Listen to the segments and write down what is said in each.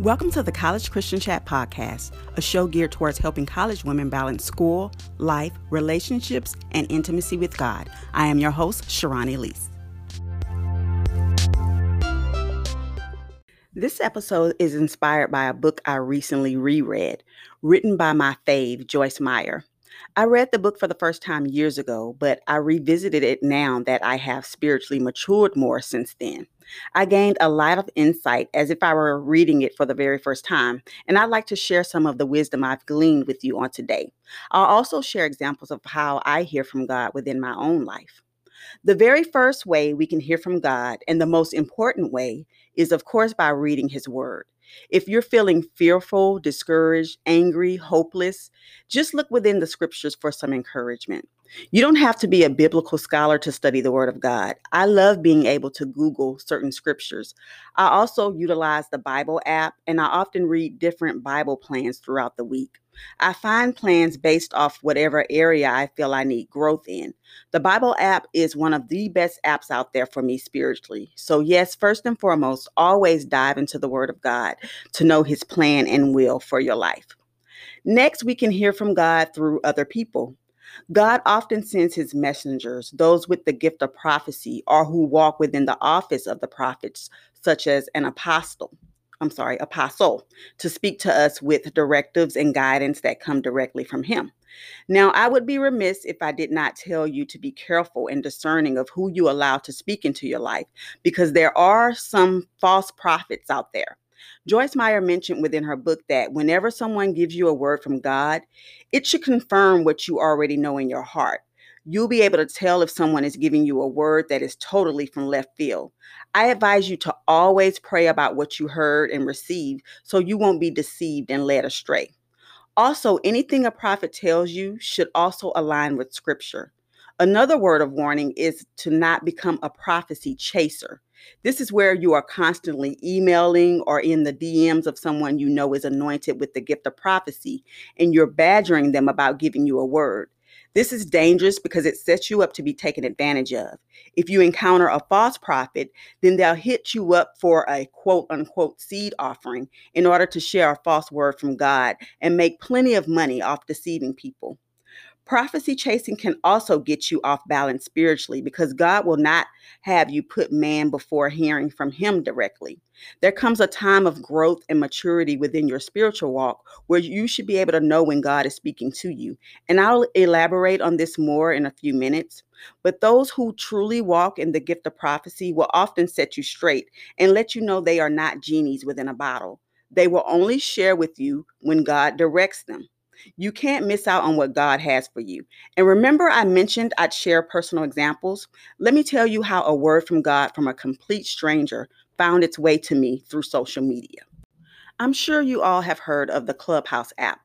Welcome to the College Christian Chat Podcast, a show geared towards helping college women balance school, life, relationships, and intimacy with God. I am your host, Sherron Elise. This episode is inspired by a book I recently reread, written by my fave, Joyce Meyer. I read the book for the first time years ago, but I revisited it now that I have spiritually matured more since then. I gained a lot of insight as if I were reading it for the very first time, and I'd like to share some of the wisdom I've gleaned with you on today. I'll also share examples of how I hear from God within my own life. The very first way we can hear from God, and the most important way, is of course by reading His Word. If you're feeling fearful, discouraged, angry, hopeless, just look within the scriptures for some encouragement. You don't have to be a biblical scholar to study the Word of God. I love being able to Google certain scriptures. I also utilize the Bible app and I often read different Bible plans throughout the week. I find plans based off whatever area I feel I need growth in. The Bible app is one of the best apps out there for me spiritually. So, yes, first and foremost, always dive into the Word of God to know His plan and will for your life. Next, we can hear from God through other people. God often sends his messengers, those with the gift of prophecy or who walk within the office of the prophets, such as an apostle. I'm sorry, apostle, to speak to us with directives and guidance that come directly from him. Now, I would be remiss if I did not tell you to be careful and discerning of who you allow to speak into your life, because there are some false prophets out there. Joyce Meyer mentioned within her book that whenever someone gives you a word from God, it should confirm what you already know in your heart. You'll be able to tell if someone is giving you a word that is totally from left field. I advise you to always pray about what you heard and received so you won't be deceived and led astray. Also, anything a prophet tells you should also align with scripture. Another word of warning is to not become a prophecy chaser. This is where you are constantly emailing or in the DMs of someone you know is anointed with the gift of prophecy, and you're badgering them about giving you a word. This is dangerous because it sets you up to be taken advantage of. If you encounter a false prophet, then they'll hit you up for a quote unquote seed offering in order to share a false word from God and make plenty of money off deceiving people. Prophecy chasing can also get you off balance spiritually because God will not have you put man before hearing from him directly. There comes a time of growth and maturity within your spiritual walk where you should be able to know when God is speaking to you. And I'll elaborate on this more in a few minutes. But those who truly walk in the gift of prophecy will often set you straight and let you know they are not genies within a bottle. They will only share with you when God directs them. You can't miss out on what God has for you. And remember, I mentioned I'd share personal examples. Let me tell you how a word from God from a complete stranger found its way to me through social media. I'm sure you all have heard of the Clubhouse app.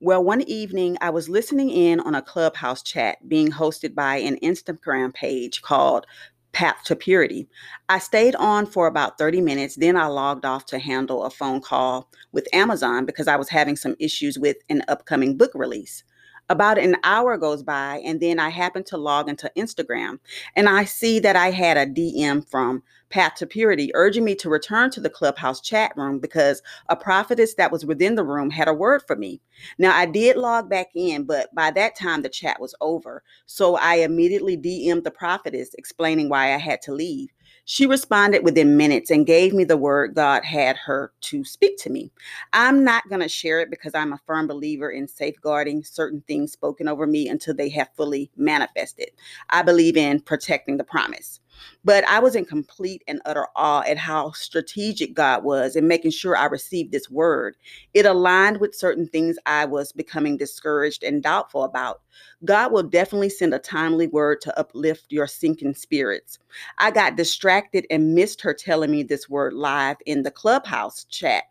Well, one evening I was listening in on a Clubhouse chat being hosted by an Instagram page called path to purity. I stayed on for about 30 minutes. Then I logged off to handle a phone call with Amazon because I was having some issues with an upcoming book release. About an hour goes by, and then I happen to log into Instagram and I see that I had a DM from Path to Purity urging me to return to the clubhouse chat room because a prophetess that was within the room had a word for me. Now, I did log back in, but by that time the chat was over. So I immediately DM'd the prophetess explaining why I had to leave. She responded within minutes and gave me the word God had her to speak to me. I'm not going to share it because I'm a firm believer in safeguarding certain things spoken over me until they have fully manifested. I believe in protecting the promise. But I was in complete and utter awe at how strategic God was in making sure I received this word. It aligned with certain things I was becoming discouraged and doubtful about. God will definitely send a timely word to uplift your sinking spirits. I got distracted and missed her telling me this word live in the clubhouse chat.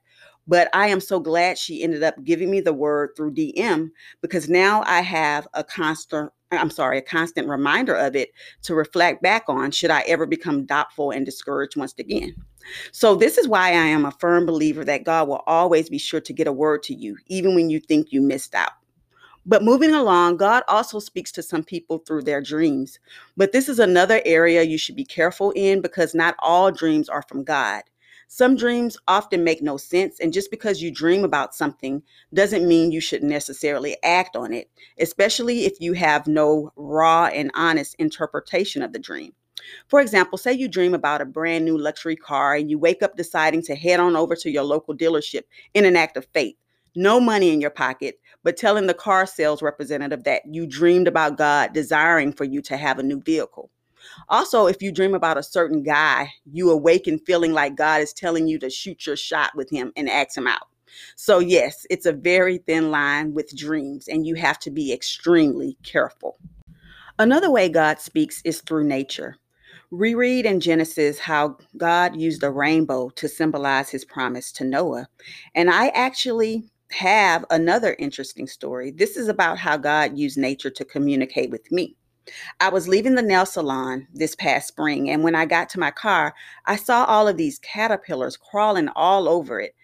But I am so glad she ended up giving me the word through DM because now I have a constant I'm sorry, a constant reminder of it to reflect back on should I ever become doubtful and discouraged once again. So, this is why I am a firm believer that God will always be sure to get a word to you, even when you think you missed out. But moving along, God also speaks to some people through their dreams. But this is another area you should be careful in because not all dreams are from God. Some dreams often make no sense, and just because you dream about something doesn't mean you should necessarily act on it, especially if you have no raw and honest interpretation of the dream. For example, say you dream about a brand new luxury car and you wake up deciding to head on over to your local dealership in an act of faith. No money in your pocket, but telling the car sales representative that you dreamed about God desiring for you to have a new vehicle. Also, if you dream about a certain guy, you awaken feeling like God is telling you to shoot your shot with him and ask him out. So, yes, it's a very thin line with dreams, and you have to be extremely careful. Another way God speaks is through nature. Reread in Genesis how God used a rainbow to symbolize his promise to Noah. And I actually have another interesting story. This is about how God used nature to communicate with me. I was leaving the nail salon this past spring, and when I got to my car, I saw all of these caterpillars crawling all over it.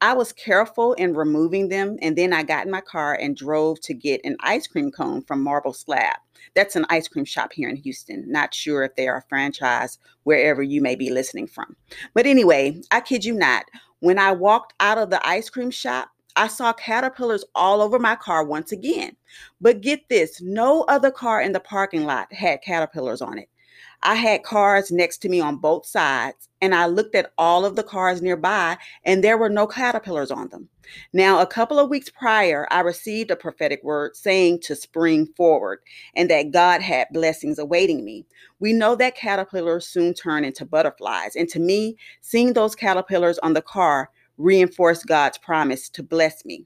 I was careful in removing them, and then I got in my car and drove to get an ice cream cone from Marble Slab. That's an ice cream shop here in Houston. Not sure if they are a franchise wherever you may be listening from. But anyway, I kid you not, when I walked out of the ice cream shop, I saw caterpillars all over my car once again. But get this no other car in the parking lot had caterpillars on it. I had cars next to me on both sides, and I looked at all of the cars nearby, and there were no caterpillars on them. Now, a couple of weeks prior, I received a prophetic word saying to spring forward and that God had blessings awaiting me. We know that caterpillars soon turn into butterflies, and to me, seeing those caterpillars on the car reinforce God's promise to bless me.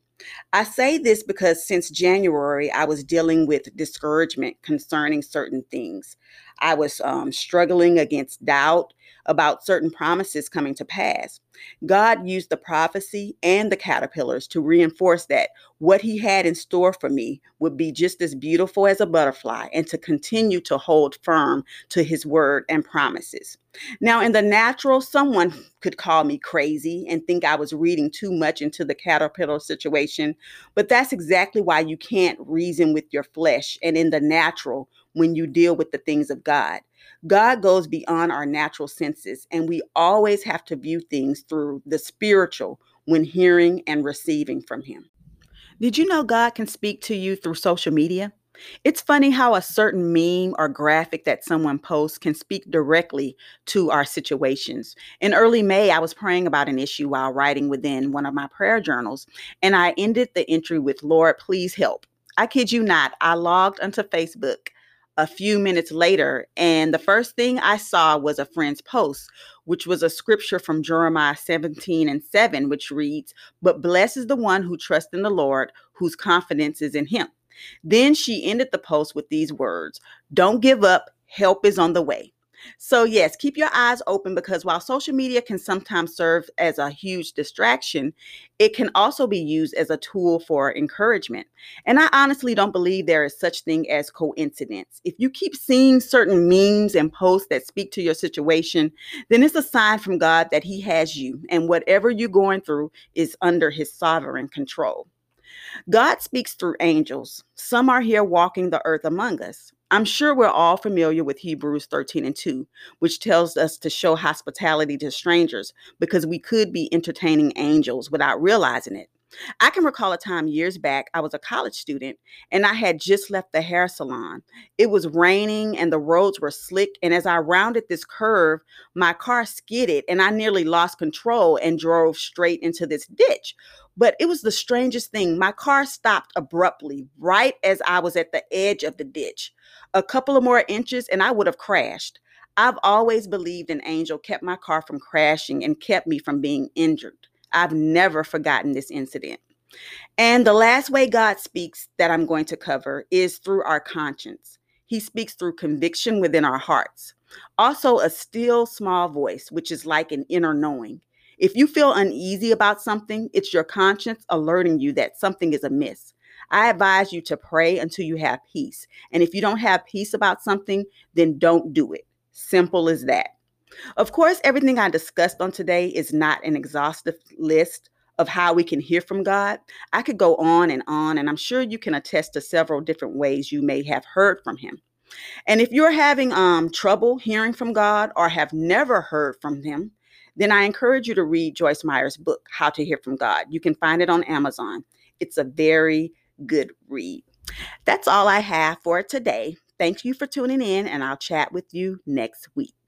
I say this because since January, I was dealing with discouragement concerning certain things. I was um, struggling against doubt about certain promises coming to pass. God used the prophecy and the caterpillars to reinforce that what He had in store for me would be just as beautiful as a butterfly and to continue to hold firm to His word and promises. Now, in the natural, someone could call me crazy and think I was reading too much into the caterpillar situation, but that's exactly why you can't reason with your flesh and in the natural when you deal with the things of God. God goes beyond our natural senses, and we always have to view things through the spiritual when hearing and receiving from Him. Did you know God can speak to you through social media? It's funny how a certain meme or graphic that someone posts can speak directly to our situations. In early May, I was praying about an issue while writing within one of my prayer journals, and I ended the entry with, Lord, please help. I kid you not, I logged onto Facebook a few minutes later, and the first thing I saw was a friend's post, which was a scripture from Jeremiah 17 and 7, which reads, But blessed is the one who trusts in the Lord, whose confidence is in him. Then she ended the post with these words Don't give up, help is on the way. So, yes, keep your eyes open because while social media can sometimes serve as a huge distraction, it can also be used as a tool for encouragement. And I honestly don't believe there is such thing as coincidence. If you keep seeing certain memes and posts that speak to your situation, then it's a sign from God that he has you and whatever you're going through is under his sovereign control. God speaks through angels. Some are here walking the earth among us. I'm sure we're all familiar with Hebrews 13 and 2, which tells us to show hospitality to strangers because we could be entertaining angels without realizing it. I can recall a time years back, I was a college student and I had just left the hair salon. It was raining and the roads were slick. And as I rounded this curve, my car skidded and I nearly lost control and drove straight into this ditch. But it was the strangest thing. My car stopped abruptly right as I was at the edge of the ditch. A couple of more inches and I would have crashed. I've always believed an angel kept my car from crashing and kept me from being injured. I've never forgotten this incident. And the last way God speaks that I'm going to cover is through our conscience. He speaks through conviction within our hearts. Also, a still small voice, which is like an inner knowing. If you feel uneasy about something, it's your conscience alerting you that something is amiss. I advise you to pray until you have peace. And if you don't have peace about something, then don't do it. Simple as that. Of course, everything I discussed on today is not an exhaustive list of how we can hear from God. I could go on and on, and I'm sure you can attest to several different ways you may have heard from Him. And if you're having um, trouble hearing from God or have never heard from Him, then I encourage you to read Joyce Meyer's book, How to Hear from God. You can find it on Amazon. It's a very good read. That's all I have for today. Thank you for tuning in, and I'll chat with you next week.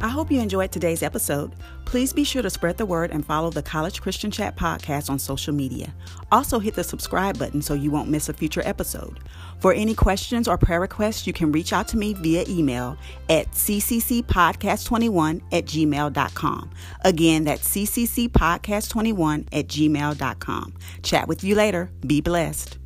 I hope you enjoyed today's episode. Please be sure to spread the word and follow the College Christian Chat podcast on social media. Also, hit the subscribe button so you won't miss a future episode. For any questions or prayer requests, you can reach out to me via email at cccpodcast21 at gmail.com. Again, that's cccpodcast21 at gmail.com. Chat with you later. Be blessed.